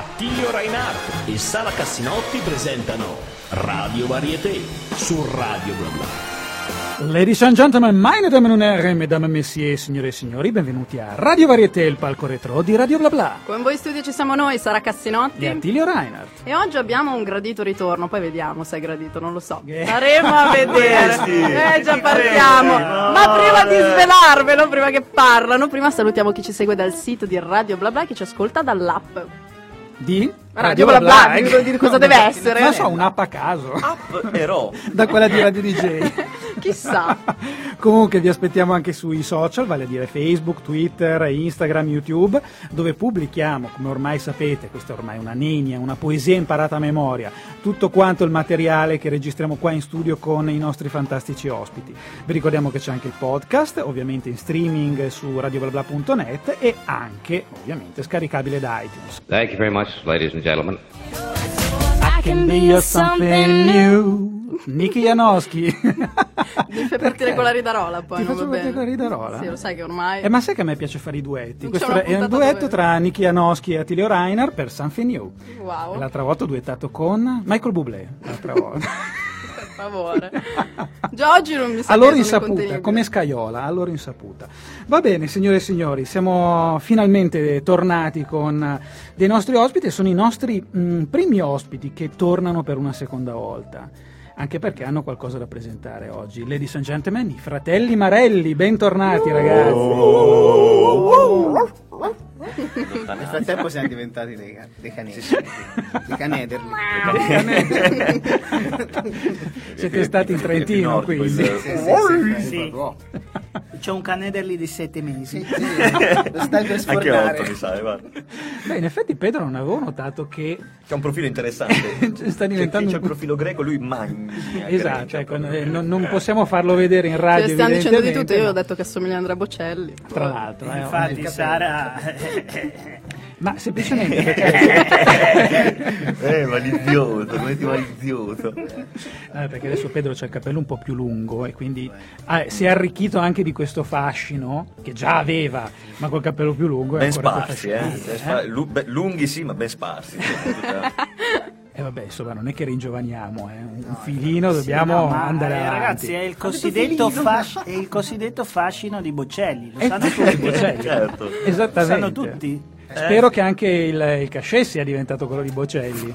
Attilio Reinhardt e Sara Cassinotti presentano Radio Varieté su Radio Bla Bla. Ladies and gentlemen, meine Damen und Herren, mesdames messieurs, signore e signori, benvenuti a Radio Varieté, il palco retro di Radio Bla Bla. Con voi in studio ci siamo noi, Sara Cassinotti. E Attilio Reinhardt. E oggi abbiamo un gradito ritorno, poi vediamo se è gradito, non lo so. Eh. Staremo a vedere. Eh già partiamo. Ma prima di svelarvelo, prima che parlano, prima salutiamo chi ci segue dal sito di Radio Bla Bla, chi ci ascolta dall'app. Di? Radio Bla Bla, eh, di- di cosa deve essere? Non so, un'app a caso. Up e Ro. da quella di Radio DJ. Chissà. Comunque vi aspettiamo anche sui social, vale a dire Facebook, Twitter, Instagram, YouTube, dove pubblichiamo, come ormai sapete, questa è ormai una nenia, una poesia imparata a memoria, tutto quanto il materiale che registriamo qua in studio con i nostri fantastici ospiti. Vi ricordiamo che c'è anche il podcast, ovviamente in streaming su radioblabla.net e anche, ovviamente, scaricabile da iTunes. Thank you very much, ladies and gentlemen. I can be your something new. Niki Janowski. Mi fai partire con la ridarola poi. Ti faccio partire con la ridarola? Sì, lo sai che ormai. Eh, ma sai che a me piace fare i duetti? Non Questo è un duetto dove- tra Niki Janowski e Attilio Reiner per Something New. Wow. L'altra volta ho duettato con Michael Bublé. L'altra volta. Favore. Già oggi non mi sa a loro che sono insaputa, come Scaiola, a loro insaputa. Va bene, signore e signori, siamo finalmente tornati con dei nostri ospiti e sono i nostri mh, primi ospiti che tornano per una seconda volta. Anche perché hanno qualcosa da presentare oggi. Ladies and gentlemen, i fratelli Marelli, bentornati ragazzi. Nel frattempo siamo diventati dei, ca- dei canedi, dei canederli. Siete stati in Trentino. Sì, sì, proprio. C'è un canederli di sette mesi. Sì, sì, lo stai per Anche sfornare. 8 mi sa, eh. Beh, in effetti Pedro non avevo notato che C'è un profilo interessante. Sta diventando C'è, c'è un- il profilo greco, lui mangia. Esatto, ecco, eh, non, non possiamo farlo vedere in radio. Cioè, stiamo dicendo di tutto, io ho detto che assomiglia a Andrea Bocelli. Tra l'altro, eh, Infatti Sara ma semplicemente perché, eh, malizioso, come ti malizioso. eh, perché adesso Pedro c'ha il capello un po' più lungo e quindi ah, si è arricchito anche di questo fascino che già aveva, ma col capello più lungo è Ben ancora più sparsi, eh. spa- lu- beh, lunghi sì, ma ben sparsi. Vabbè, insomma, non è che ringiovaniamo, eh, un un filino dobbiamo No, ma, andare eh, avanti. ragazzi è il cosiddetto, fasc- è il cosiddetto fascino di Bocelli. Lo il sanno tutti. Bocelli. certo. Lo Esattamente. sanno tutti. Spero che anche il, il cachet sia diventato quello di Bocelli.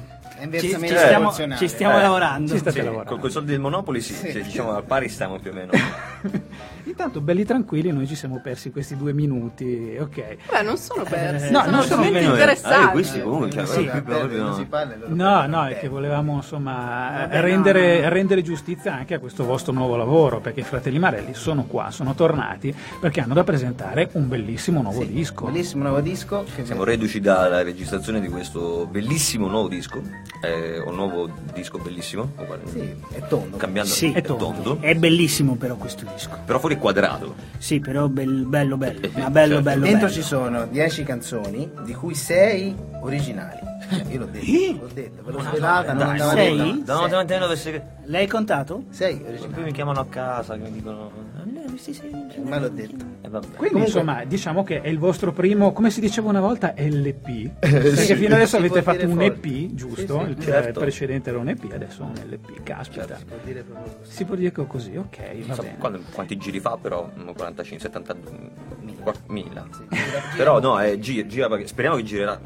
Ci, ci stiamo, ci stiamo Eh, lavorando. ci state Sì, lavorando. con, con i soldi del Monopoli sì, sì, diciamo al pari stiamo più o meno. Intanto, belli tranquilli, noi ci siamo persi questi due minuti, ok. Beh, non sono persi. No, sono non sono argomenti persi. interessanti. Ah, questi comunque, cioè, Sì, proprio- no. No, è che volevamo insomma Vabbè, rendere, no, rendere giustizia anche a questo vostro nuovo lavoro, perché i fratelli Marelli sono qua, sono tornati perché hanno da presentare un bellissimo nuovo Sì, disco. Bellissimo nuovo disco. Che Siamo reduci dalla registrazione di questo bellissimo nuovo disco, eh, un nuovo disco bellissimo, oh, Sì, è tondo. cambiando Sì, è tondo, È bellissimo però questo disco. però fuori quadrato. Sì, però bel- bello bello. Ma bello Certo. bello Dentro bello. ci sono 10 canzoni, di cui 6 originali. Cioè, Io l'ho detto, l'ho detto, ve l'ho svelata, non Dai, andava sei? si... L'hai contato? 6 Poi originali. mi chiamano a casa che mi dicono... "Eh, questi sei-" Ma l'ho detto. E vabbè. Quindi Comunque- insomma diciamo che è il vostro primo, come si diceva una volta, LP. Perché fino adesso Si avete fatto un forte. EP, giusto? Sì, sì, il certo. precedente era un EP, adesso un LP, caspita. Si può dire proprio. Si può dire che così, ok, so bene. quando- quanti giri fa però? 45, 72 mila. Sì. Però no, è gira, gira perché speriamo che girerà.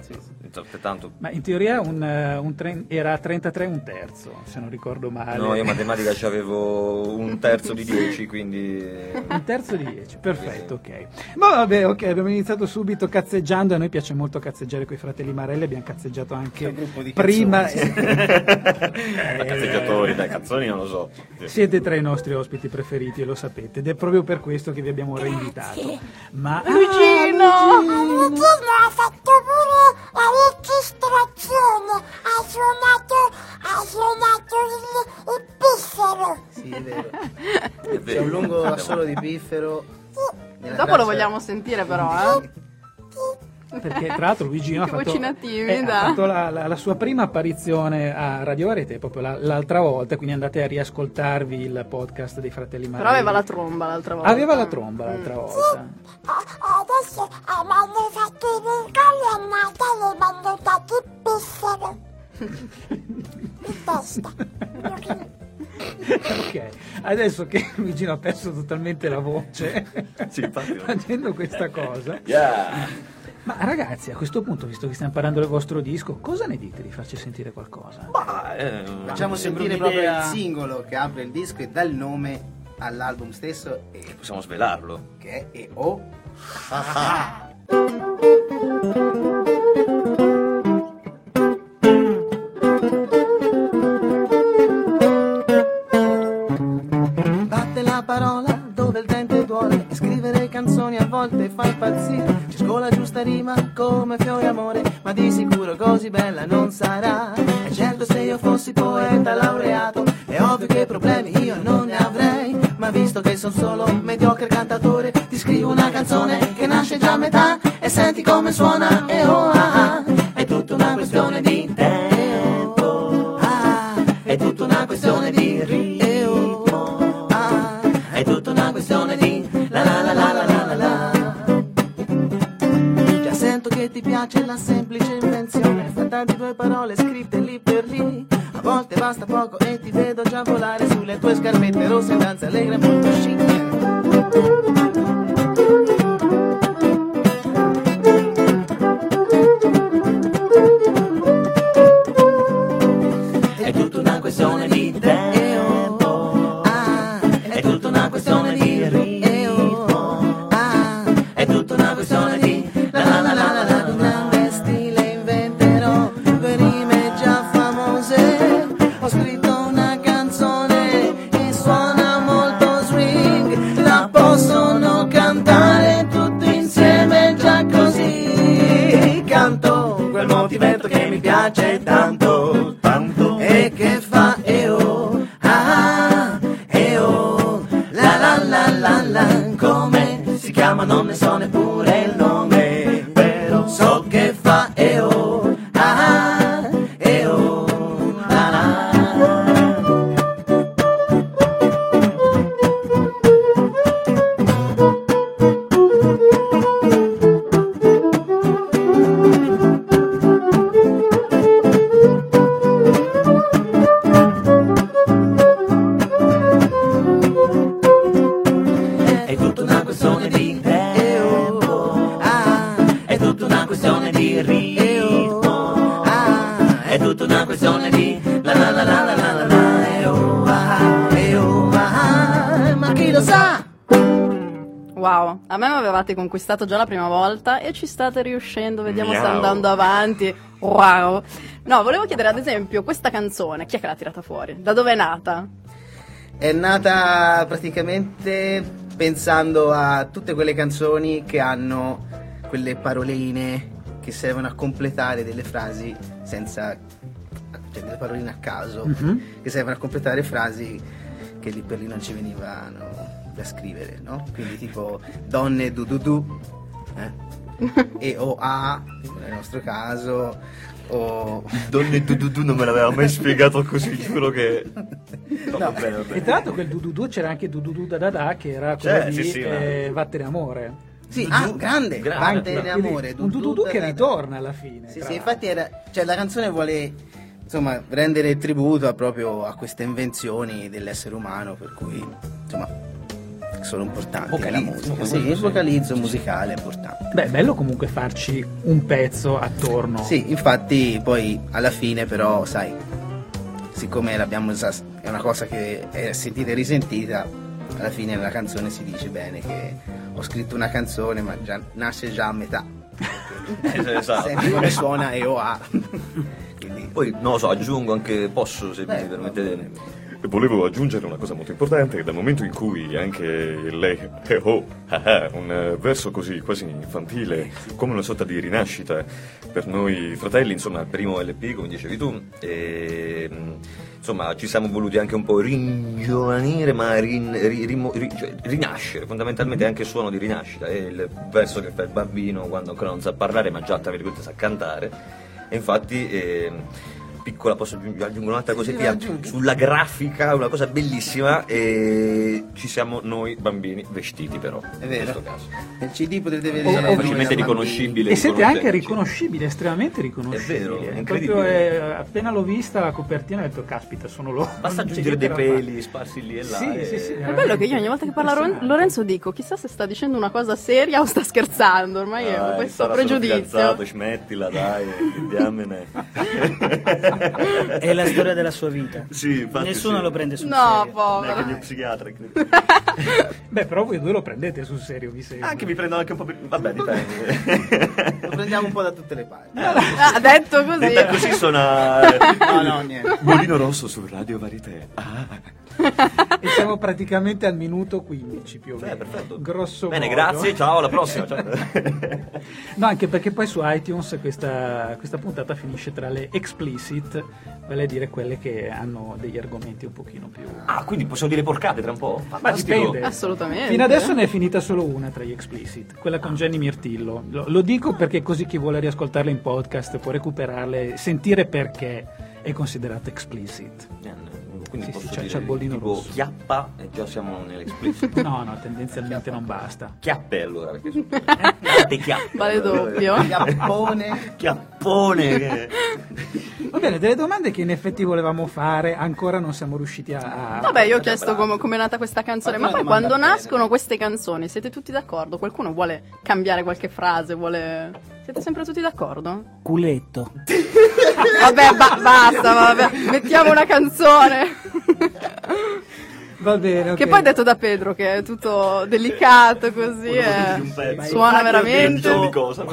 Tanto. Ma in teoria un, eh, un tren- era 33 un terzo, se non ricordo male. No, io matematica c'avevo un terzo di 10, quindi Un terzo di 10, perfetto, ok. Ma vabbè, ok, abbiamo iniziato subito cazzeggiando, a noi piace molto cazzeggiare con i fratelli Marelli, abbiamo cazzeggiato anche prima. cazzeggiatori, dai, cazzoni non lo so. Siete tra i nostri ospiti preferiti e lo sapete, ed è proprio per questo che vi abbiamo reinvitato. Ma Luigino! Luigino ha fatto pure registrazione, ha suonato, ha suonato il, il piffero. Sì, è vero. È C'è vero. un lungo assolo di piffero. nella Dopo lo vogliamo sentire però, eh. Perché tra l'altro Luigino ha fatto, eh, ha fatto la, la- la sua prima apparizione a Radio Varete proprio la- l'altra volta, quindi andate a riascoltarvi il podcast dei fratelli Marelli. Però aveva la tromba l'altra volta. Aveva la tromba l'altra volta. A- Adesso eh, mi hanno fatto i vincoli e Natale mi hanno dato i testa. ok, adesso che Luigino ha perso totalmente la voce Sì, facendo questa cosa, Yeah. Ma ragazzi a questo punto, visto che stiamo parlando del vostro disco, cosa ne dite di farci sentire qualcosa? Ma, eh, Facciamo sentire proprio il singolo che apre il disco e dà il nome all'album stesso e- possiamo svelarlo. che è E.O. Batte la parola dove il dente duole e scrivere canzoni a volte fa impazzire. Giusta rima come fiore amore, ma di sicuro così bella non sarà. E certo se io fossi poeta laureato, è ovvio che problemi io non ne avrei. Ma visto che sono solo un mediocre cantatore, ti scrivo una canzone che nasce già a metà e senti come suona e oh ah, ah. Popolare sulle tue scarpette rosse danza allegra molto chic me mi avevate conquistato già la prima volta e ci state riuscendo, vediamo se Miau. andando avanti. Wow. No, volevo chiedere ad esempio questa canzone, chi è che l'ha tirata fuori? Da dove è nata? È nata praticamente pensando a tutte quelle canzoni che hanno quelle paroline che servono a completare delle frasi senza cioè delle paroline a caso che servono a completare frasi che lì per lì non ci venivano da scrivere, no? Quindi tipo donne du du du eh? e o a nel nostro caso o Donne du du du non me l'aveva mai spiegato così, giuro che... No, va bene, va E tra l'altro quel dududu c'era anche dududu da da da che era quello di sì, sì, ma- eh, Vattene amore. sì, Du- ah, du- grande, grande, grande amore, un dududu che da- da- ritorna alla fine. Sì, sì, infatti era, cioè la canzone vuole insomma rendere tributo a proprio a queste invenzioni dell'essere umano per cui insomma sono importanti Vocalizzo, musica. Sì, il vocalizzo musicale è importante. Beh, è bello comunque farci un pezzo attorno. Sì, infatti poi alla fine però, sai, siccome l'abbiamo già, è una cosa che è sentita e risentita, alla fine nella canzone si dice bene che ho scritto una canzone ma già, nasce già a metà. esatto. Senti come suona e o a. Quindi Poi, non lo so, aggiungo anche, posso se mi permettete... Volevo aggiungere una cosa molto importante, dal momento in cui anche lei, eh oh, ah un eh, verso così quasi infantile, come una sorta di rinascita per noi fratelli, insomma, primo LP, come dicevi tu, e, mh, insomma, ci siamo voluti anche un po' ringiovanire, ma rin- ri- rimo- ri- cioè, rinascere, fondamentalmente anche il suono di rinascita, è il verso che fa il bambino quando ancora non sa parlare, ma già, tra virgolette, sa cantare, e infatti... ehm, piccola, posso aggiungere aggiungo un'altra cosettina sulla grafica, una cosa bellissima e ci siamo noi bambini vestiti però. È In vero. questo caso. Nel CD potete Oh, vedere Sarà noi facilmente da bambini. riconoscibile. E siete anche riconoscibili, estremamente riconoscibili. È vero, è eh. incredibile. Proprio, eh, appena l'ho vista la copertina ho detto, caspita, sono loro. Basta aggiungere dei peli sparsi lì e là. Sì, e- sì, sì. È bello che io ogni volta che parla Lorenzo dico, chissà se sta dicendo una cosa seria o sta scherzando, ormai ho Dai, questo pregiudizio. smettila dai, diamine. È la storia della sua vita. Sì, infatti Nessuno sì. lo prende sul No, serio. Neanche povero. il mio psichiatra. Beh, però voi due lo prendete sul serio, mi sembra. Anche mi prendono anche un po' per... Vabbè, dipende. Lo prendiamo un po' da tutte le parti. Ah, detto così. Detta così suona... No, no, niente. Bolino rosso su Radio Varité. Ah. E siamo praticamente al minuto 15 più o meno. Eh, perfetto. Grosso Bene, modo. grazie, ciao, alla prossima. ciao. No, anche perché poi su iTunes questa, questa puntata finisce tra le explicit, vale a dire quelle che hanno degli argomenti un pochino più... Ah, quindi possiamo dire porcate tra un po'? Ma Fantastico. dipende. Assolutamente. Fino adesso ne è finita solo una tra gli explicit, quella con Jenny Mirtillo. Lo, lo dico perché così chi vuole riascoltarle in podcast può recuperarle, sentire perché è considerata explicit. Eh, Quindi Sì, sì, posso c'è- dire c'è il bollino tipo rosso. chiappa e già siamo nell'explicit. No, no, tendenzialmente non basta. Chiappe allora, perché sono tante chiappe. Vale doppio. Chiappone. Chiappone. Va bene, delle domande che in effetti volevamo fare, ancora non siamo riusciti a... Vabbè, io ho chiesto come è nata questa canzone, ma una poi quando nascono queste canzoni, siete tutti d'accordo? Qualcuno vuole cambiare qualche frase? Vuole... Siete sempre tutti d'accordo? Culetto. Vabbè, ba- basta, vabbè. mettiamo una canzone. Va bene, ok. Che poi detto da Pedro che è tutto delicato così, eh, suona veramente. di cosa?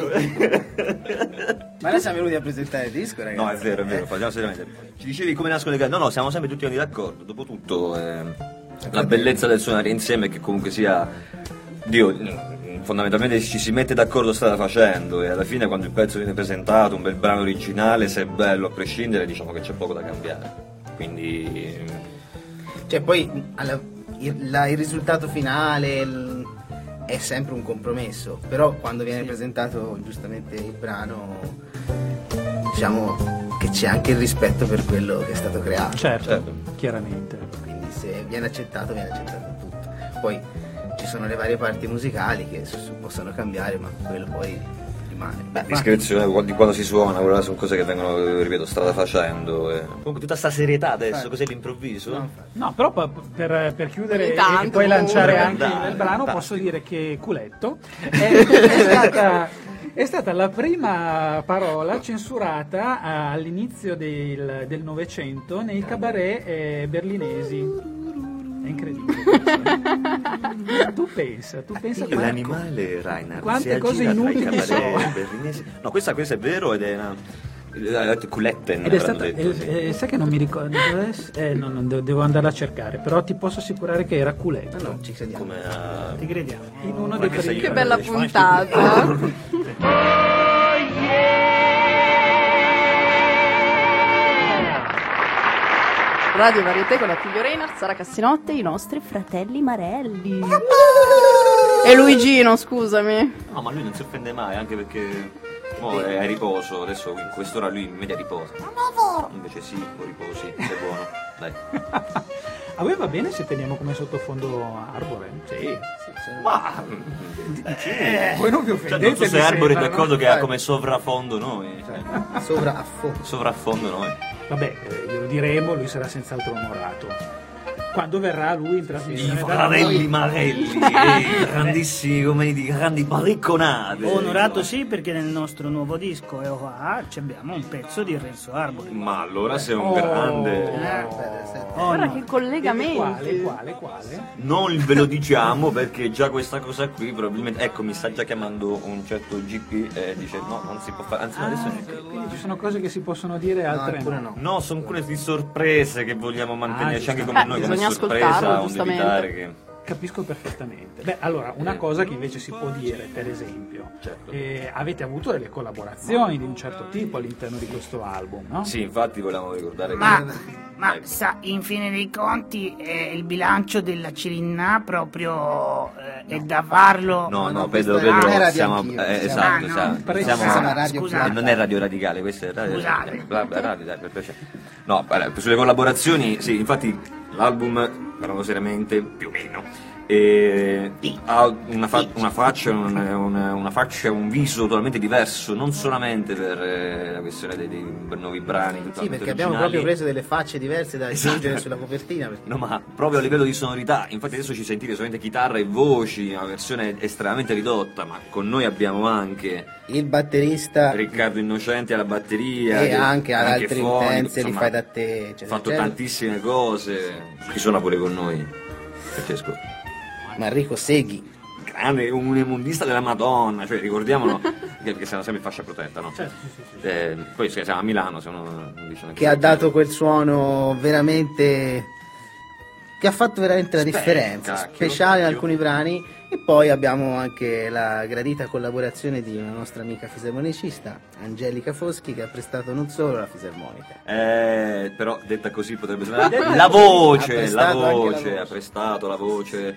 Ma noi siamo venuti a presentare il disco, ragazzi. No, è vero, è vero, facciamo seriamente. Ci dicevi come nascono le canzoni? No, no, siamo sempre tutti d'accordo. Dopotutto, eh, la bellezza del suonare insieme è che comunque sia. Dio, fondamentalmente ci si mette d'accordo strada facendo e alla fine quando il pezzo viene presentato, un bel brano originale, se è bello a prescindere, diciamo che c'è poco da cambiare. Quindi. Cioè, poi alla- il, la- il risultato finale il- è sempre un compromesso, però quando viene presentato giustamente il brano, diciamo che c'è anche il rispetto per quello che è stato creato. Certo, Certo. chiaramente. Quindi se viene accettato, viene accettato tutto. Poi ci sono le varie parti musicali che possono cambiare, ma quello poi rimane. Beh, discrezione di quando si suona, quelle sono cose che vengono, ripeto, strada facendo. E... Comunque tutta sta serietà adesso, cos'è l'improvviso? No, però per, per chiudere e- tanto, e poi lanciare anche Dai, il brano, posso dire che culetto è, è stata, è stata la prima parola censurata ah, all'inizio del del Novecento nei cabaret eh, berlinesi. È incredibile. tu pensa, tu pensa quanto- L'animale Reinhard quante cose inutili. No, questa, questa è vero ed è una... Culetten Ed è stata, detto, eh, sì. eh, sai che non mi ricordo, eh, no, non devo, andarla a cercare, però ti posso assicurare che era culetto. No, ci crediamo. Come a... Ti crediamo. In uno dei che sei primi Che io? Radio Varieté con Attilio Reinhardt, Sara Cassinotte e i nostri fratelli Marelli. E Luigino, scusami. No, ma lui non si offende mai, anche perché mo è a riposo, adesso in quest'ora lui in media riposa. Invece sì, o riposi, sei buono. Dai. A voi va bene se teniamo come sottofondo Arbore? Sì. Ma... Voi non vi Cioè, offendete? non so se Arbore è no? d'accordo che ha come sovraffondo noi. cioè, Sovra a fondo. sovraffondo noi. Vabbè, eh, glielo diremo, lui sarà senz'altro onorato. Quando verrà lui in I trasmissione da fratelli Marelli, eh, grandissimi, come di grandi barricconate. Onorato sì perché nel nostro nuovo disco EOA ci abbiamo un pezzo di Renzo Arbori. Ma allora sei un Oh. grande... Oh, Guarda no. che Quale, collegamenti. quale, quale? Non ve lo diciamo perché già questa cosa qui probabilmente... Ecco, mi sta già chiamando un certo GP e dice no, non si può fare... Anzi, no, adesso... Quindi ci sono cose che si possono dire e altre no. no. No, sono quelle di sorprese che vogliamo mantenerci Ah, anche come Eh, noi come bisogna ascoltarlo, giustamente. che... Capisco perfettamente. Beh, allora, una Eh. cosa che invece si può dire, per esempio, Certo. eh, avete avuto delle collaborazioni di un certo tipo all'interno di questo album, no? Sì, infatti volevamo ricordare Ma, che... ma Ecco. sa, in fine dei conti eh, il bilancio della Cirinna proprio eh, è da farlo. No, no, Pedro, Pedro, era siamo, eh, esatto, Ah, no, precisa. siamo- Siamo Radio Scusate. Eh, non è radio radicale, questo è radio, Scusate. radio, dai, per piacere. No, sulle collaborazioni, sì, infatti l'album, parlando seriamente, più o meno, eh, ha una, fa- una faccia, un, una, una faccia, un viso totalmente diverso, non solamente per eh, la questione dei, dei nuovi brani, Sì, perché abbiamo originali. proprio preso delle facce diverse da Esatto. aggiungere sulla copertina. perché- No, ma proprio a livello di sonorità, infatti adesso ci sentite solamente chitarra e voci, una versione estremamente ridotta, ma con noi abbiamo anche Il batterista Riccardo Innocenti alla batteria e che- anche ad altre fonico, utenze li fai da te. ha fatto eccetera. tantissime cose, chi suona pure con noi? Francesco. Marrico Seghi. Grande, un immondista della Madonna, cioè ricordiamolo, perché siamo sempre in fascia protetta, no? Certo, sì, sì, sì. Eh, poi siamo a Milano, se uno non dice che ha dato quel suono veramente che ha fatto veramente la Specca, differenza speciale in alcuni brani e poi abbiamo anche la gradita collaborazione di una nostra amica fisarmonicista Angelica Foschi che ha prestato non solo la fisarmonica Eh, però detta così potrebbe sembrare la voce, la anche la voce, voce. ha prestato la voce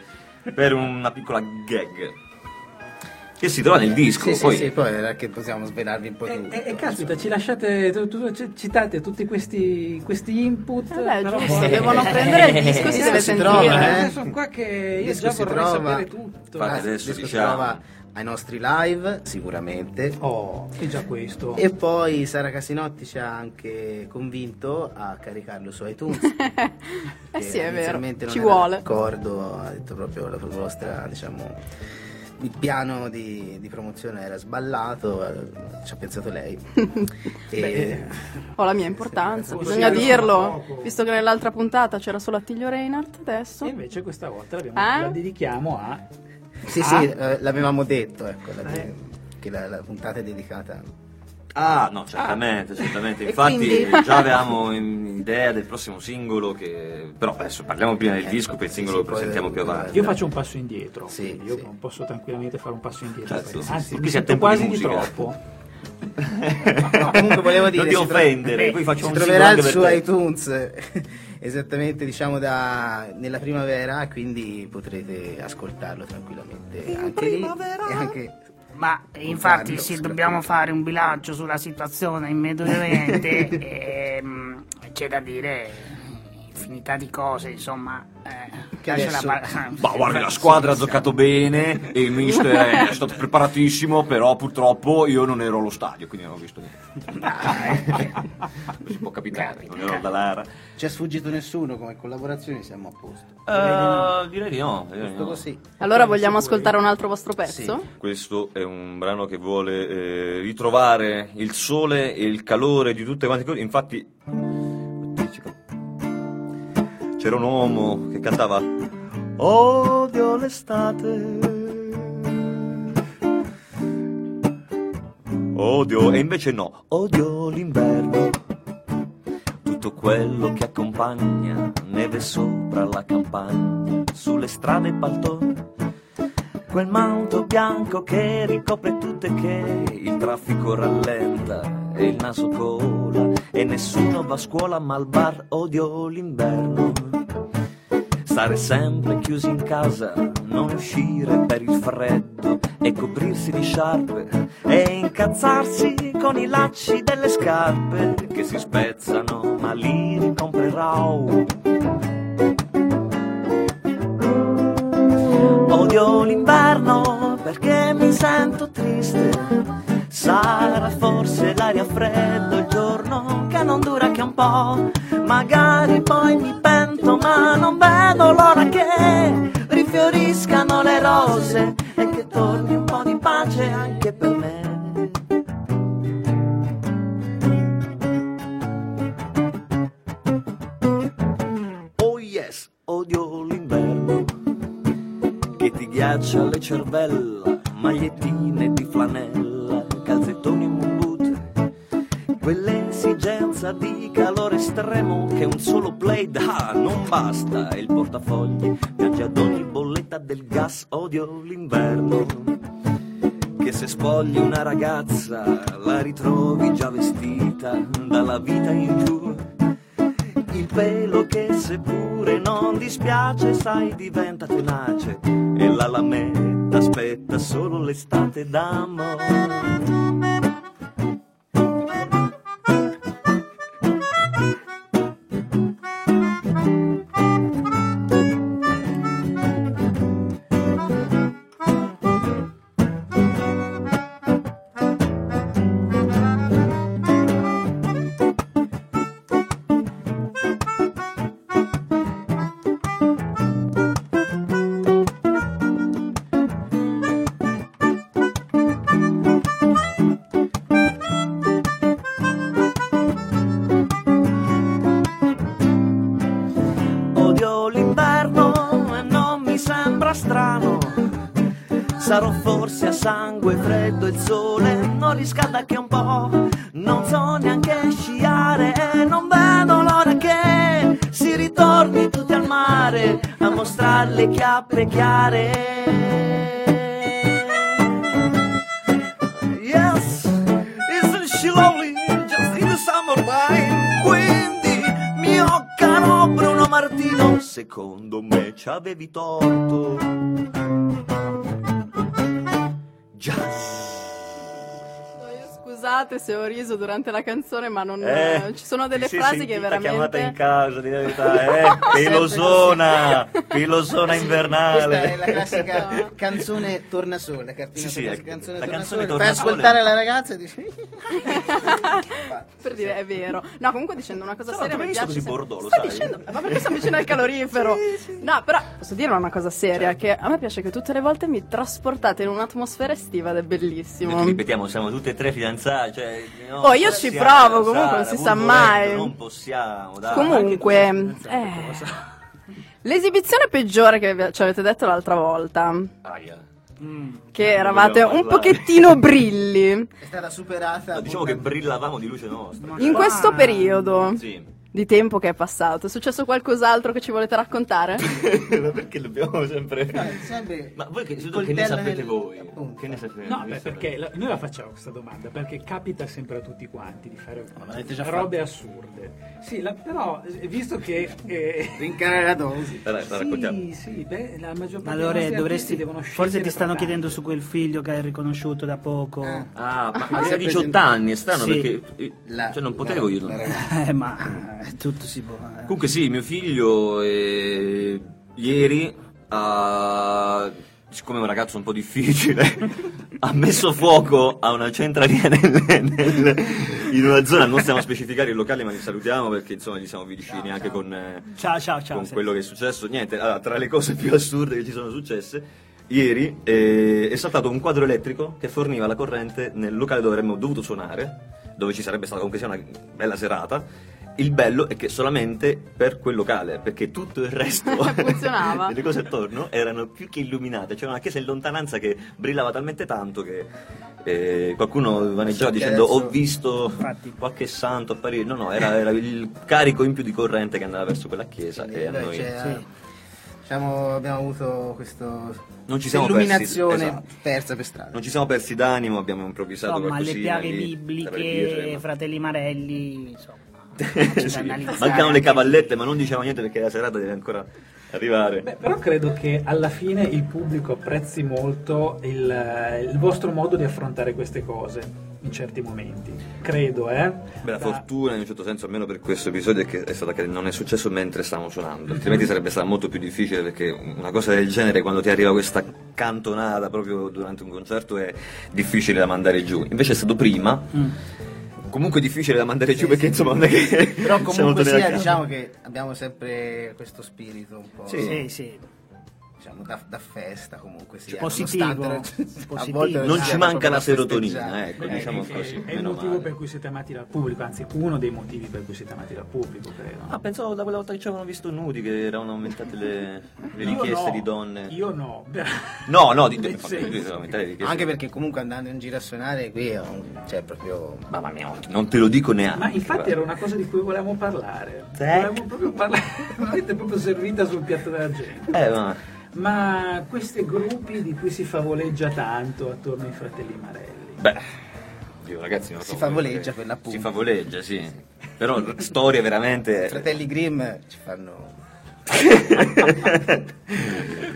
per una piccola gag che si trova nel disco. sì, sì, poi sì, poi era che possiamo svelarvi un po' E, tutto e- e caspita, ci lasciate, tu- tu- ci- citate tutti questi, questi input. Vabbè, però giusto, poi- devono prendere il disco, si deve si sentire. trova, eh. senso qua che io Disco già vorrei trova. sapere tutto. Infatti, adesso diciamo- trova ai nostri live sicuramente Oh, è già questo. e poi Sara Casinotti ci ha anche convinto a caricarlo su iTunes Eh sì, è vero, ci vuole. d'accordo, ha detto proprio la vostra, diciamo, il piano di, di promozione era sballato, eh, ci ha pensato lei. e, Ho la mia importanza, Sì, bisogna dirlo. Visto che nell'altra puntata c'era solo Attilio Reinhardt, adesso. E invece questa volta l'abbiamo- Ah? la dedichiamo a... sì, Ah. sì, eh, l'avevamo detto, ecco, la- Eh. che la, la puntata è dedicata. Ah, no, certamente, certamente. E Infatti quindi- già avevamo idea del prossimo singolo che però adesso parliamo prima del disco, poi il singolo sì, lo presentiamo più avanti. Io faccio un passo indietro, Sì, io sì. posso tranquillamente fare un passo indietro. Certo, sì, Anzi, sì, mi sento di quasi di, musica. troppo. No, comunque volevo dire, non ti si tro- offendere, poi faccio si un troverà su iTunes esattamente diciamo da, nella primavera quindi potrete ascoltarlo tranquillamente anche lì e anche Ma infatti Farlo, se sì. dobbiamo fare un bilancio sulla situazione in Medio Oriente, ehm, c'è da dire infinità di cose, insomma. Eh, Che adesso- la Ma guarda, la squadra ha giocato bene e il mister è stato preparatissimo, però purtroppo io non ero allo stadio, quindi non ho visto niente. Si può capitare, non ero da Lara. ci è sfuggito nessuno come collaborazioni siamo a posto Eh, direi di no. direi no. così Allora vogliamo ascoltare un altro vostro pezzo? Questo è un brano che vuole eh, ritrovare il sole e il calore di tutte quante cose. Infatti, c'era un uomo che cantava Odio l'estate. Odio, e invece no, odio l'inverno. Tutto quello che accompagna neve sopra la campagna, sulle strade paltone quel manto bianco che ricopre tutto e che il traffico rallenta e il naso cola e nessuno va a scuola ma al bar odio l'inverno stare sempre chiusi in casa non uscire per il freddo e coprirsi di sciarpe e incazzarsi con i lacci delle scarpe che si spezzano ma li ricomprerò Odio l'inverno perché mi sento triste. Sarà forse l'aria fredda il giorno che non dura che un po'. Magari poi mi pento, ma non vedo l'ora che rifioriscano le rose e che torni un po' di pace anche per me. Oh yes, odio l'inverno che ti ghiaccia le cervella, magliettine di flanella, quell'esigenza di calore estremo che un solo blade ha, non basta, e il portafogli piange ad ogni bolletta del gas, odio l'inverno. Che se spogli una ragazza la ritrovi già vestita dalla vita in giù. Il pelo che seppure non dispiace, sai, diventa tenace. E la lametta aspetta solo l'estate d'amore. Strano. Sarò forse a sangue freddo il sole non riscalda che un po'. Non so neanche sciare e non vedo l'ora che si ritorni tutti al mare a mostrare le chiappe chiare. Secondo me ci avevi torto. Già. Scusate se ho riso durante la canzone, ma non, Eh, ci sono delle ti sei frasi che sentita chiamata in veramente. casa, di verità, eh? Pilosona, pilosona Questa è invernale. la classica canzone Tornasole, cartina Sì, sì, ecco, canzone la Tornasole. canzone Fai Tornasole. ascoltare la ragazza e dici per dire è vero. No, comunque dicendo una cosa Però seria hai visto piace. così bordeaux, lo Sto sai? dicendo, ma perché sono vicino al calorifero? No, però posso dire una cosa seria: che a me piace che tutte le volte mi trasportate in un'atmosfera estiva ed è bellissimo. Noi ti ripetiamo, siamo tutte e tre Cioè, no, Oh, io ci provo, comunque, non si sa mai. Non possiamo, dai. Comunque, eh, l'esibizione peggiore che ci avete detto l'altra volta, Aia. che eravate un pochettino brilli. è stata superata. No, diciamo che brillavamo di luce nostra. In questo periodo Sì. Di tempo che è passato, è successo qualcos'altro che ci volete raccontare? Ma perché dobbiamo sempre... Eh, sempre Ma voi che, che ne sapete nel- voi? appunto. Che ne sapete? No, beh, perché la- noi la facciamo questa domanda perché capita sempre a tutti quanti di fare già robe assurde. Sì, la- però eh, visto che eh, Rincarare la raccontiamo. sì, sì, beh, la maggior parte Allora dovresti. devono Forse ti stanno chiedendo su quel figlio che hai riconosciuto da poco. Eh. Ah, ma Ah, hai sì, 18 anni, è strano Sì. perché... eh, La- cioè non la- potevo io... la non-. Eh, ma eh, tutto si può. eh. Comunque sì, mio figlio eh, ieri ha, siccome è un ragazzo un po' difficile, ha messo fuoco a una centralina nel- nel- in una zona, non stiamo a specificare il locale ma li salutiamo perché insomma gli siamo vicini anche con, eh, Ciao, ciao, ciao. con sì. quello che è successo. Niente, allora, tra le cose più assurde che ci sono successe, ieri eh, è saltato un quadro elettrico che forniva la corrente nel locale dove avremmo dovuto suonare, dove ci sarebbe stata comunque sia una bella serata. Il bello è che solamente per quel locale, perché tutto il resto Funzionava. delle cose attorno erano più che illuminate. C'era una chiesa in lontananza che brillava talmente tanto che eh, qualcuno vaneggiava dicendo adesso- ho visto Infatti. qualche santo apparire. No, no, era, era il carico in più di corrente che andava verso quella chiesa. e a noi Sì. diciamo, abbiamo avuto questo Non ci siamo persi, illuminazione esatto. persa per strada. non ci siamo persi d'animo, abbiamo improvvisato Insomma, le qualcosina piaghe lì, bibliche, fratelli Marelli, insomma. Sì, da analizzare Mancano le cavallette, ma non diciamo niente perché la serata deve ancora arrivare. Beh, però credo che alla fine il pubblico apprezzi molto il, il vostro modo di affrontare queste cose in certi momenti. Credo, eh. Beh, la Da- fortuna in un certo senso, almeno per questo episodio, è che è stata che non è successo mentre stavamo suonando, altrimenti sarebbe stato molto più difficile perché una cosa del genere, quando ti arriva questa cantonata proprio durante un concerto, è difficile da mandare giù. Invece è stato prima, comunque difficile da mandare giù perché insomma non è che Però comunque sia, diciamo che abbiamo sempre questo spirito un po' Sì, sì. Diciamo, da, da festa comunque sia. Positivo. nonostante- Positivo. a volte Non ci proprio manca la serotonina, ecco, Beh, diciamo è- così. È, il motivo male. per cui siete amati dal pubblico, anzi uno dei motivi per cui siete amati dal pubblico, credo. Ah, pensavo da quella volta che ci avevano visto nudi che erano aumentate le, le richieste no, di donne. Io no. No, no, di. Anche perché comunque andando in giro a suonare qui è un- cioè proprio Mamma mia, non te lo dico neanche. Ma infatti guarda. era una cosa di cui volevamo parlare. Sì. Volevamo proprio parlare. Avete proprio servita sul piatto della gente. Eh, ma Ma questi gruppi di cui si favoleggia tanto attorno ai fratelli Marelli. Beh, io ragazzi non Si favoleggia per l'appunto. Si favoleggia, sì. Però storie veramente... I fratelli Grimm ci fanno...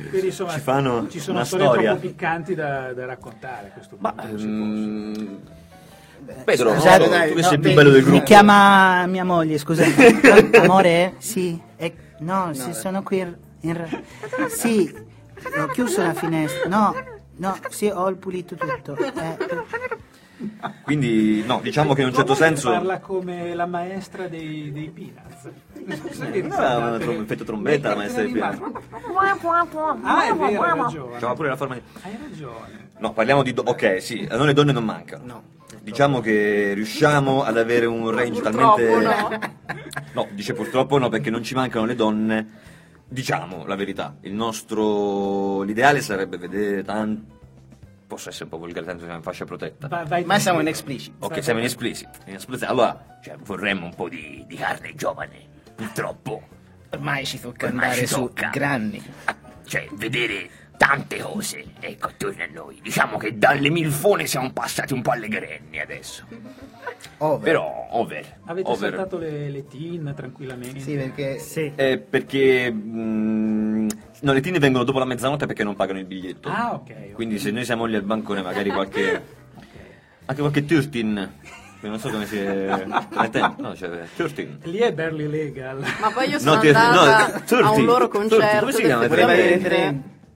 Quindi insomma Ci fanno ci sono una storie storia. troppo piccanti da, da raccontare a questo punto. non si Mm, Pedro, Scusate, tu dai, che no, sei il più beh, bello del mi Mi gruppo. chiama mia moglie, scusate. Amore? Sì. E- no, se sono qui in- Sì, ho chiuso la finestra. No, no, sì, ho il pulito tutto. Eh, Quindi, no, diciamo che in un certo senso... Parla come la maestra dei, dei Peanuts. No, era trom- effetto trombetta, la maestra del piano. Ah, è vero, hai ragione. C'aveva pure la forma di... Hai ragione. No, parliamo di... do- ok, sì, a noi le donne non mancano. No. Diciamo che riusciamo ad avere un range Purtroppo talmente... no. No, dice purtroppo no, perché non ci mancano le donne. Diciamo la verità, il nostro... L'ideale sarebbe vedere tanto... Posso essere un po' volgare, tanto siamo in fascia protetta. Vai, vai Ma siamo in explicit. Ok, siamo in esplicit. In esplicit. Allora, cioè, vorremmo un po' di, di carne giovane. Purtroppo. Ormai ci tocca Ormai andare ci su tocca. granni. Ah, Cioè, vedere tante cose, ecco, attorno a noi. Diciamo che dalle milfone siamo passati un po' alle grenni adesso. Over. Però, over. Avete Over. saltato le, le teen tranquillamente? Sì, perché sì. Eh, perché... mm, no, le tine vengono dopo la mezzanotte perché non pagano il biglietto. Ah, ok. ok. Quindi se noi siamo lì al bancone magari qualche... Anche qualche Turtin. Non so come si... Come no, cioè, Turtin. Lì è barely legal. Ma poi io sono No, andata no, a Turti, un loro concerto. come si chiama?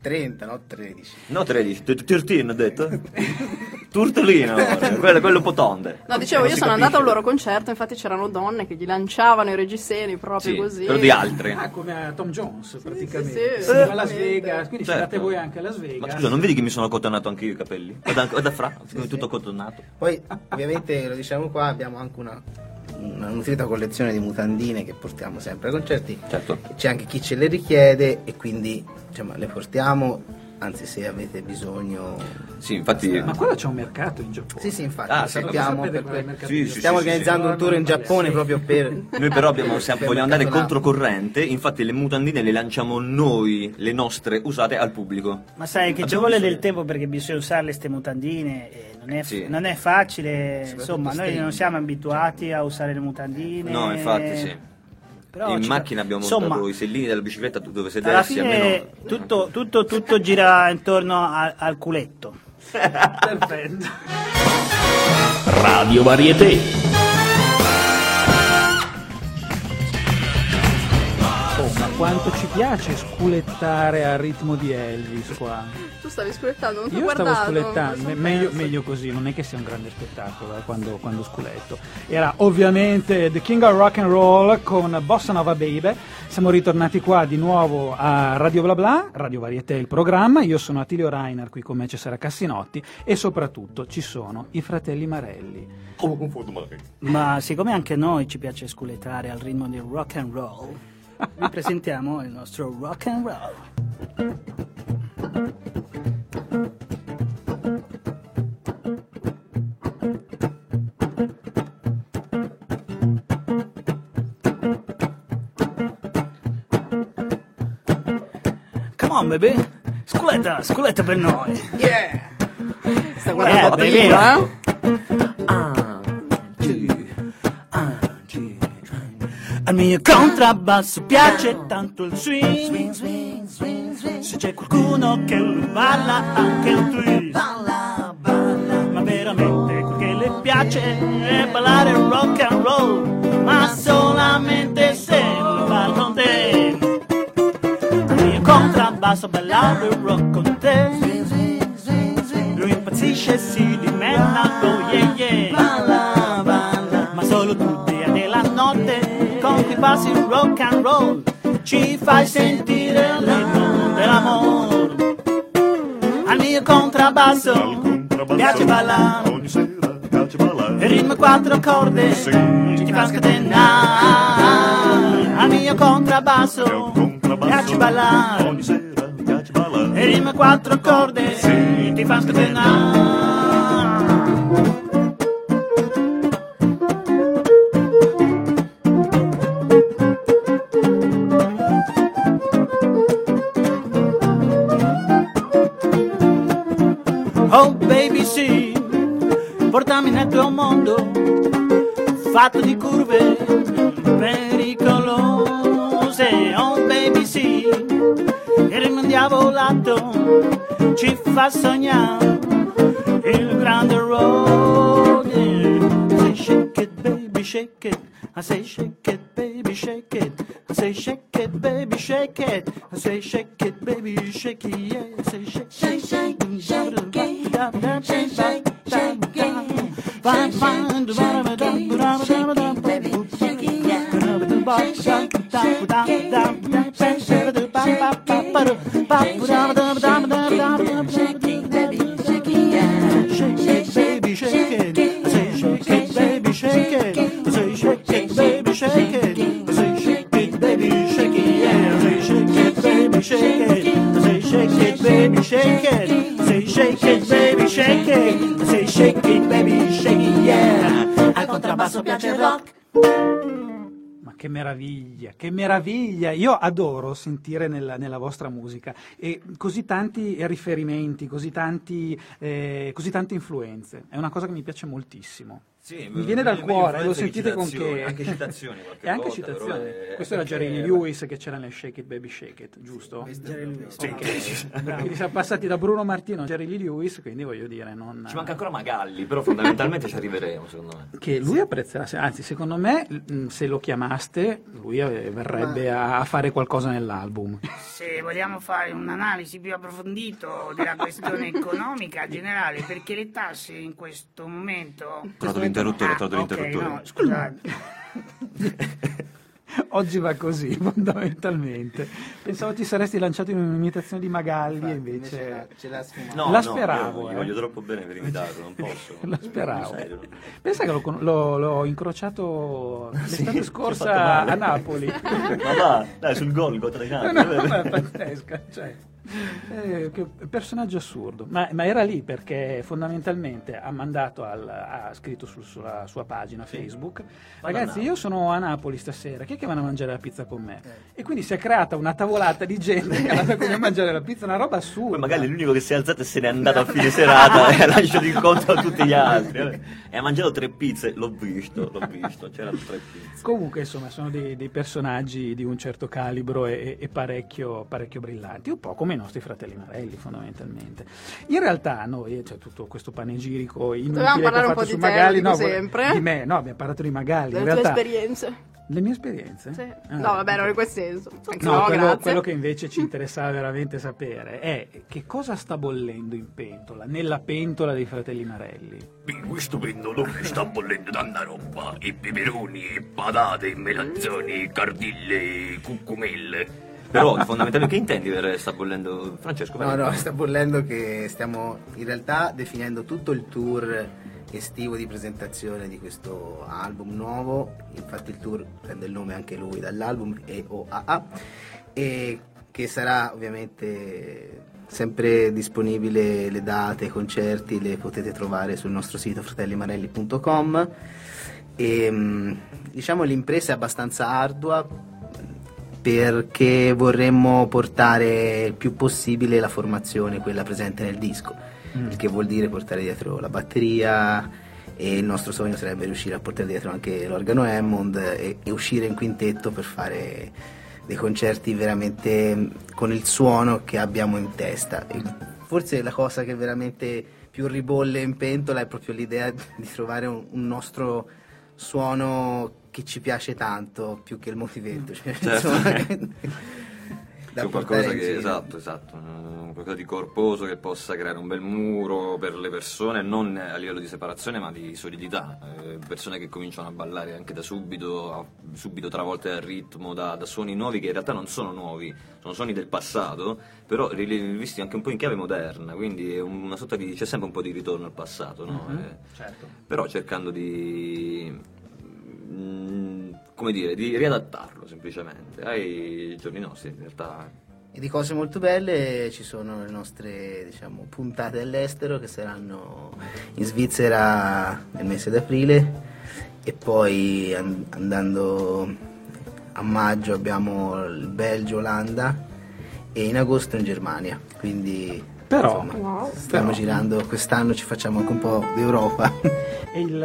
Voleva dire effettivamente- 30, 30, no 13. No, 13. tu- Turtin ho detto. Turtolino, amore, quello, quello un po' tonde. No, dicevo, Non io sono andata a un loro concerto, infatti c'erano donne che gli lanciavano i reggiseni proprio Sì, così. però di altre. Ah, come a Tom Jones praticamente. sì, Siamo a Las. Vegas, quindi Certo. andate voi anche a Las Vegas. Ma scusa, non vedi che mi sono accotonato anche io i capelli? Guarda, guarda fra, sono tutto accotonato. Poi, ovviamente, lo diciamo qua, abbiamo anche una, una nutrita collezione di mutandine che portiamo sempre ai concerti. Certo. C'è anche chi ce le richiede e quindi insomma, le portiamo, anzi se avete bisogno... Sì, infatti... Ma quello c'è un mercato in Giappone. Sì, sì, infatti, Ah, sappiamo. per mercato Sì, sì? Stiamo sì, organizzando sì. un tour in Giappone Sì. proprio per... Noi però abbiamo, siamo- per vogliamo andare controcorrente, infatti le mutandine le lanciamo noi, le nostre usate al pubblico. Ma sai che ci vuole visto- del tempo perché bisogna usare ste mutandine e non è, Sì. non è facile, insomma, noi non siamo abituati a usare le mutandine. No, infatti sì. Però in macchina abbiamo insomma, montato i sellini della bicicletta tu dove alla sedersi, fine almeno... tutto, tutto, tutto gira intorno a- al culetto. Perfetto. Radio Varieté. Quanto ci piace sculettare al ritmo di Elvis qua. Tu stavi sculettando, non ti Io stavo sculettando, me- meglio, meglio così, non è che sia un grande spettacolo eh, quando, quando sculetto. Era ovviamente The King of Rock and Roll con Bossa Nova Baby. Siamo ritornati qua di nuovo a Radio Bla Bla, Radio Varieté il programma. Io sono Attilio Reiner, qui con me c'è Sara Cassinotti e soprattutto ci sono i fratelli Marelli. Ma siccome anche a noi ci piace sculettare al ritmo del rock and roll, vi presentiamo il nostro rock and roll. Come on baby, sculetta, sculetta per noi. Stai guardando Eh, beh, eh? Al mio contrabbasso piace tanto il swing. Se c'è qualcuno che lo balla anche il twist. Ma veramente quel che le piace è ballare rock and roll. Ma solamente se lo fa con te. Al mio contrabbasso ballare rock con te. Lui impazzisce e si dimena, oh yeah yeah. Passi il rock and roll, ci fai sentire il ritmo dell'amore. Al mio contrabbasso, piace ballare, il ritmo quattro corde, ci fa scatenare. Al mio contrabbasso, piace ballare, il ritmo quattro corde, ti fa scatenare. Fatto di curve pericolose, oh baby sì, il mio diavolato ci fa sognare il grande road. Say shake it baby shake it, I say shake it baby shake it, I say shake it baby shake it, I say shake it baby shake it, yeah, contrabbasso piace il rock. Ma che meraviglia, che meraviglia! Io adoro sentire nella, nella vostra musica e così tanti riferimenti, così, tanti, eh, così tante influenze. È una cosa che mi piace moltissimo. Sì, mi viene dal cuore, lo sentite con che... Anche citazioni qualche E anche volta, citazioni. è- Questo era Jerry Lewis che c'era nel Shake It Baby Shake It, giusto? Ok. Quindi siamo passati da Bruno Martino a Jerry Lee Lewis, quindi voglio dire, non... Ci manca ancora Magalli, però fondamentalmente ci arriveremo, secondo me. che lui apprezzerà, se- anzi secondo me mh, se lo chiamaste lui eh, verrebbe a, a fare qualcosa nell'album. Se vogliamo fare un'analisi più approfondita della questione economica generale, perché le tasse in questo momento... Trovato l'interruttore, Ah, trovato ok, l'interruttore. no, scusate. Oggi va così fondamentalmente. Pensavo ti saresti lanciato in un'imitazione di Magalli e invece... ce l'ha. No, La no, speravo, io eh. gli voglio troppo bene per imitarlo, non posso. La speravo. Pensa che l'ho, l'ho- l'ho incrociato l'estate ho scorsa a Napoli. Ma va, dai, sul gol contro i No, no, ma è pazzesca, cioè, eh, che personaggio assurdo, ma, ma era lì perché fondamentalmente ha mandato al, ha scritto sul- sulla sua pagina Facebook, ragazzi io sono a Napoli stasera, chi è che vanno a mangiare la pizza con me? E quindi si è creata una tavolata di gente che è andata con me a mangiare la pizza, una roba assurda. Poi magari l'unico che si è alzato e se n'è andato a fine serata e ha lasciato il conto a tutti gli altri. E ha mangiato tre pizze, l'ho visto, l'ho visto, c'erano tre pizze. Comunque, insomma, sono dei, dei personaggi di un certo calibro e, e parecchio, parecchio brillanti, un po' come i nostri fratelli Marelli, fondamentalmente. In realtà, noi, cioè, tutto questo panegirico inutile Dovevamo che ho parlare un po' su di te, Magalli, dico no, sempre. di me, no, abbiamo parlato di Magalli. Delle in tue realtà, esperienze. le mie esperienze? Sì. Ah. No, vabbè, non in quel senso. Anche No, no, quello, quello che invece ci interessava veramente sapere è che cosa sta bollendo in pentola, nella pentola dei fratelli Marelli. In questo pendolone sta bollendo tanta roba, e peperoni, e patate, e melanzoni, cardille, cuccumelle. Però fondamentalmente che intendi per sta bollendo Francesco? No, no, sta bollendo che stiamo in realtà definendo tutto il tour estivo di presentazione di questo album nuovo. Infatti il tour prende il nome anche lui dall'album EOAA e che sarà ovviamente sempre disponibile le date, i concerti, le potete trovare sul nostro sito fratellimarelli.com e mm, diciamo l'impresa è abbastanza ardua perché vorremmo portare il più possibile la formazione, quella presente nel disco, il che vuol dire portare dietro la batteria e il nostro sogno sarebbe riuscire a portare dietro anche l'organo Hammond e, e uscire in quintetto per fare dei concerti veramente con il suono che abbiamo in testa. E forse la cosa che veramente più ribolle in pentola è proprio l'idea di trovare un, un nostro suono che ci piace tanto più che il motivetto. Cioè, Certo. insomma, da qualcosa che, esatto, esatto, qualcosa di corposo che possa creare un bel muro per le persone, non a livello di separazione ma di solidità, Eh, persone che cominciano a ballare anche da subito, subito travolte dal ritmo, da, da suoni nuovi che in realtà non sono nuovi, sono suoni del passato, però ri- visti anche un po' in chiave moderna, quindi è una sorta di, c'è sempre un po' di ritorno al passato, no? Eh, Certo. però cercando di mm, come dire di riadattarlo semplicemente ai giorni nostri in realtà E di cose molto belle ci sono le nostre diciamo, puntate all'estero che saranno in Svizzera nel mese d'aprile e poi an- andando a maggio abbiamo il Belgio, Olanda e in agosto in Germania. Quindi Però- insomma, Wow. stiamo però- girando, quest'anno ci facciamo anche un po' d'Europa. E il,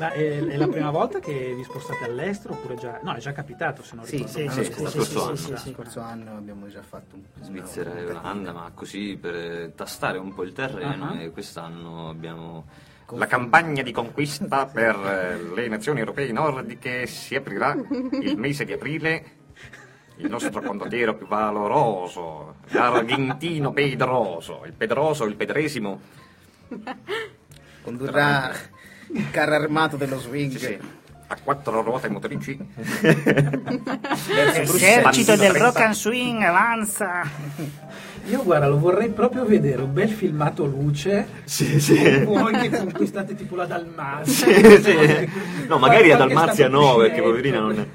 Ma è, è la prima volta che vi spostate all'estero oppure già... No, è già capitato se non Sì, ricordo sì, sì, sì, sì, lo sì, scorso sì, anno. sì, sì, scorso anno abbiamo già fatto un Svizzera e Olanda, ma così per eh, tastare un po' il terreno Ah. e quest'anno abbiamo La campagna di conquista per eh, le nazioni europee nordiche si aprirà il mese di aprile. Il nostro condottiero più valoroso, l'Argentino Pedroso, il Pedroso, il Pedresimo, Condurrà il carro armato dello swing. sì, sì, a quattro ruote motrici. Esercito del rock and swing avanza. Io guarda, lo vorrei proprio vedere, un bel filmato luce. Sì, sì. Voi che conquistate tipo la Dalmazia. Sì, sì. No, magari a Dalmazia no, perché poverina non è...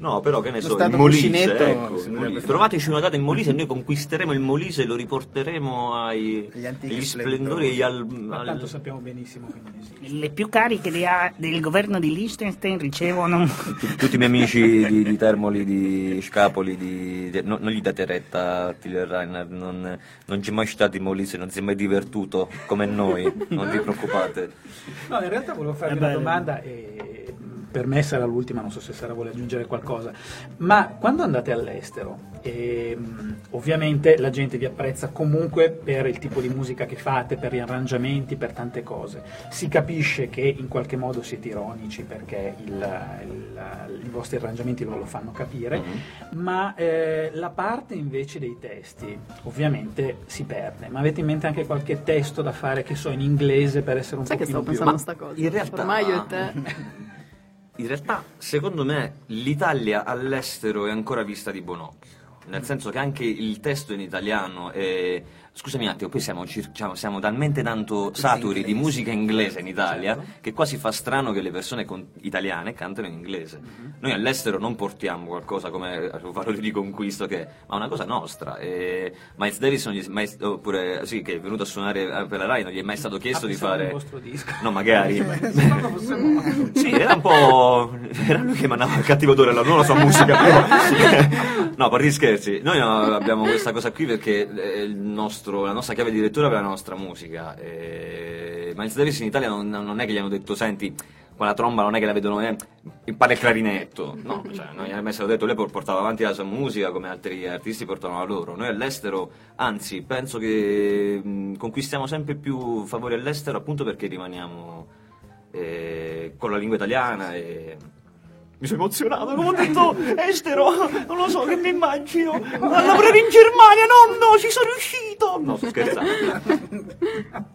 No, però che ne so, il Molise, ecco, il Molise. fare. Trovateci una data in Molise e noi conquisteremo il Molise e lo riporteremo ai, Agli splendori. e al, Ma al- tanto sappiamo benissimo che non esiste. Le più cariche di- del governo di Liechtenstein ricevono tu- tutti i miei amici di, di Termoli, di Scapoli, di, di- no- non gli date retta a Tiller Reiner, non, non ci è mai stato in Molise, non si è mai divertuto come noi, non vi preoccupate. No, in realtà volevo farvi È una domanda e per me sarà l'ultima, non so se Sara vuole aggiungere qualcosa. Ma quando andate all'estero, ehm, ovviamente la gente vi apprezza comunque per il tipo di musica che fate, per gli arrangiamenti, per tante cose. Si capisce che in qualche modo siete ironici perché il- il- i vostri arrangiamenti lo, lo fanno capire, ma eh, la parte invece dei testi ovviamente si perde. Ma avete in mente anche qualche testo da fare che so in inglese per essere un Sai che stavo più... pensando a sta cosa? in realtà- Ormai io e te. In realtà, secondo me, l'Italia all'estero è ancora vista di buon occhio. Nel senso che anche il testo in italiano è... Scusami un attimo, poi siamo, diciamo, siamo talmente tanto saturi di musica inglese in Italia Certo. che quasi fa strano che le persone con- italiane cantano in inglese. Noi all'estero non portiamo qualcosa come valore di conquisto, che, ma una cosa nostra. E Miles Davis non gli è mai, oppure sì, che è venuto a suonare eh, per la Rai, non gli è mai stato chiesto Ah, di fare. al vostro disco. No, magari. Sì, era un po'. Era lui che emanava il cattivo odore, non la sua musica, però. No, gli scherzi, noi no, abbiamo questa cosa qui perché eh, il nostro- la nostra chiave di lettura per la nostra musica. E... Miles Davis in Italia non, non è che gli hanno detto, senti, quella tromba non è che la vedono, eh, impara il clarinetto. No, cioè, gli hanno mai stato detto, lei por- portava avanti la sua musica come altri artisti portavano la loro. Noi all'estero, anzi, penso che conquistiamo sempre più favori all'estero appunto perché rimaniamo eh, con la lingua italiana e mi sono emozionato, come ho detto estero, non lo so che mi immagino, a lavorare in Germania, nonno, ci sono riuscito! No, sto scherzando.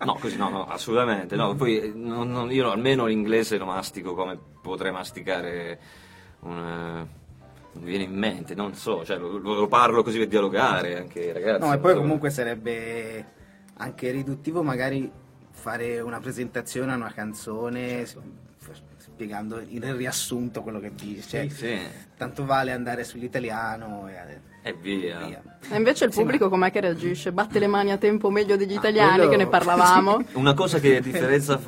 No, così no, no, assolutamente, no, poi eh, non- non- io almeno l'inglese lo mastico come potrei masticare un... eh, non mi viene in mente, non so, cioè lo, lo parlo così per dialogare anche ragazzi. No, e poi so. comunque sarebbe anche riduttivo magari fare una presentazione a una canzone f- spiegando in riassunto quello che dice. Sì, sì. Tanto vale andare sull'italiano e E via. via. E invece il Sì, pubblico com'è che reagisce? Batte le mani a tempo meglio degli Ah, italiani, quello- che ne parlavamo. Una cosa che, differenza,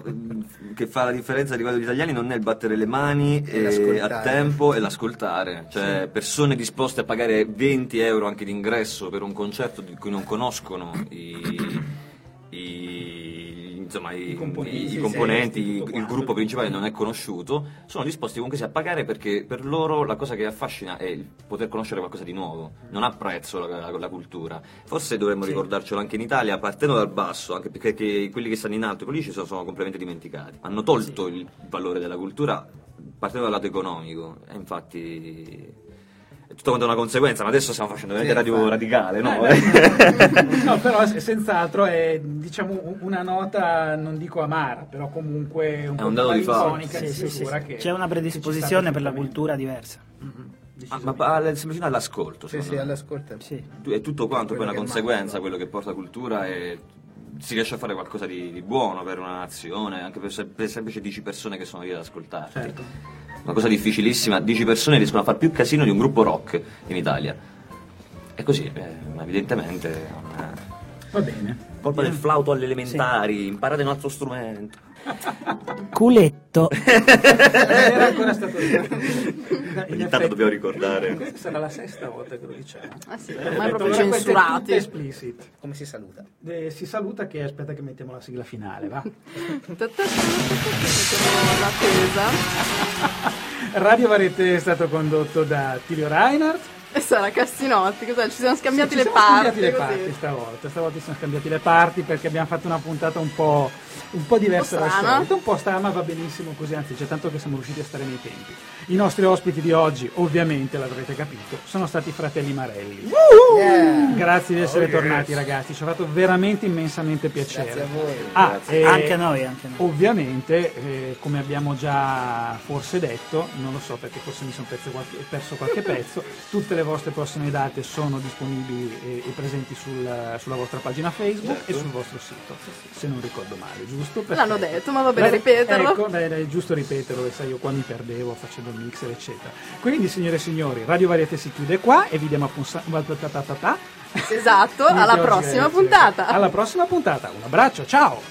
che fa la differenza a livello di italiani non è il battere le mani E a tempo e l'ascoltare, cioè persone disposte a pagare 20 euro anche d'ingresso per un concerto di cui non conoscono i, i- insomma, i, I componenti, i- sì, componenti, sì, il quanto. gruppo principale non è conosciuto, sono disposti comunque a pagare perché per loro la cosa che affascina è il poter conoscere qualcosa di nuovo, non ha prezzo la, la- la cultura. Forse dovremmo ricordarcelo anche in Italia, partendo dal basso, anche perché che quelli che stanno in alto, quelli ci sono, sono completamente dimenticati. Hanno tolto il valore della cultura partendo dal lato economico e infatti è tutta quanto una conseguenza, ma adesso stiamo facendo veramente Sì, radio infatti. radicale, no? Eh, no, però se- senz'altro è diciamo una nota, non dico amara, però comunque un È po' un dato di fatto. malinconica Sì, sì, sì, C'è una predisposizione per la cultura diversa. Mhm, Ah, ma, ma semplicemente all'ascolto, Sì, sì, me. all'ascolto. Sì. Tu- è tutto quanto poi una conseguenza, quello che porta cultura e si riesce a fare qualcosa di, di buono per una nazione, anche per, per semplici 10 persone che sono lì ad ascoltarti. Certo. Una cosa difficilissima, 10 persone riescono a fare più casino di un gruppo rock in Italia. E così, eh, evidentemente, non è Va bene. colpa del flauto alle elementari, imparate un altro strumento. Culetto. Era ancora stato detto. Ogni In tanto effetti- dobbiamo ricordare. Questa sarà la sesta volta che lo diciamo. Ah sì, Eh, ormai proprio queste tutte censurati. explicit. Come si saluta? Eh, si saluta che aspetta che mettiamo la sigla finale, va. L'attesa. Radio Varete è stato condotto da Tilio Reinhardt. E Sara Cassinotti, cos'è? Ci siamo scambiati Ci le siamo parti. scambiati le così. parti stavolta. Stavolta ci siamo scambiati le parti perché abbiamo fatto una puntata un po', un po' diversa Un po' dal solito, un po' strana, ma va benissimo così, anzi c'è tanto che siamo riusciti a stare nei tempi. I nostri ospiti di oggi, ovviamente l'avrete capito, sono stati i fratelli Marelli. Grazie di essere Oh, yes. tornati ragazzi, ci ha fatto veramente immensamente piacere. Grazie a voi. Ah, Grazie. eh, Anche a noi, anche a noi. Ovviamente, eh, come abbiamo già forse detto, non lo so perché forse mi sono perso qualche, perso qualche pezzo, tutte le vostre prossime date sono disponibili e, e presenti sul- sulla vostra pagina Facebook e sul vostro sito, se non ricordo male, giusto? L'hanno Perfetto. detto, ma va bene ripeterlo. Ecco, è giusto ripeterlo, e sai io qua mi perdevo facendo il mixer, eccetera. Quindi, signore e signori, Radio Variete si chiude qua e vi diamo appuntamento Esatto, alla prossima puntata. Alla prossima puntata, un abbraccio, ciao!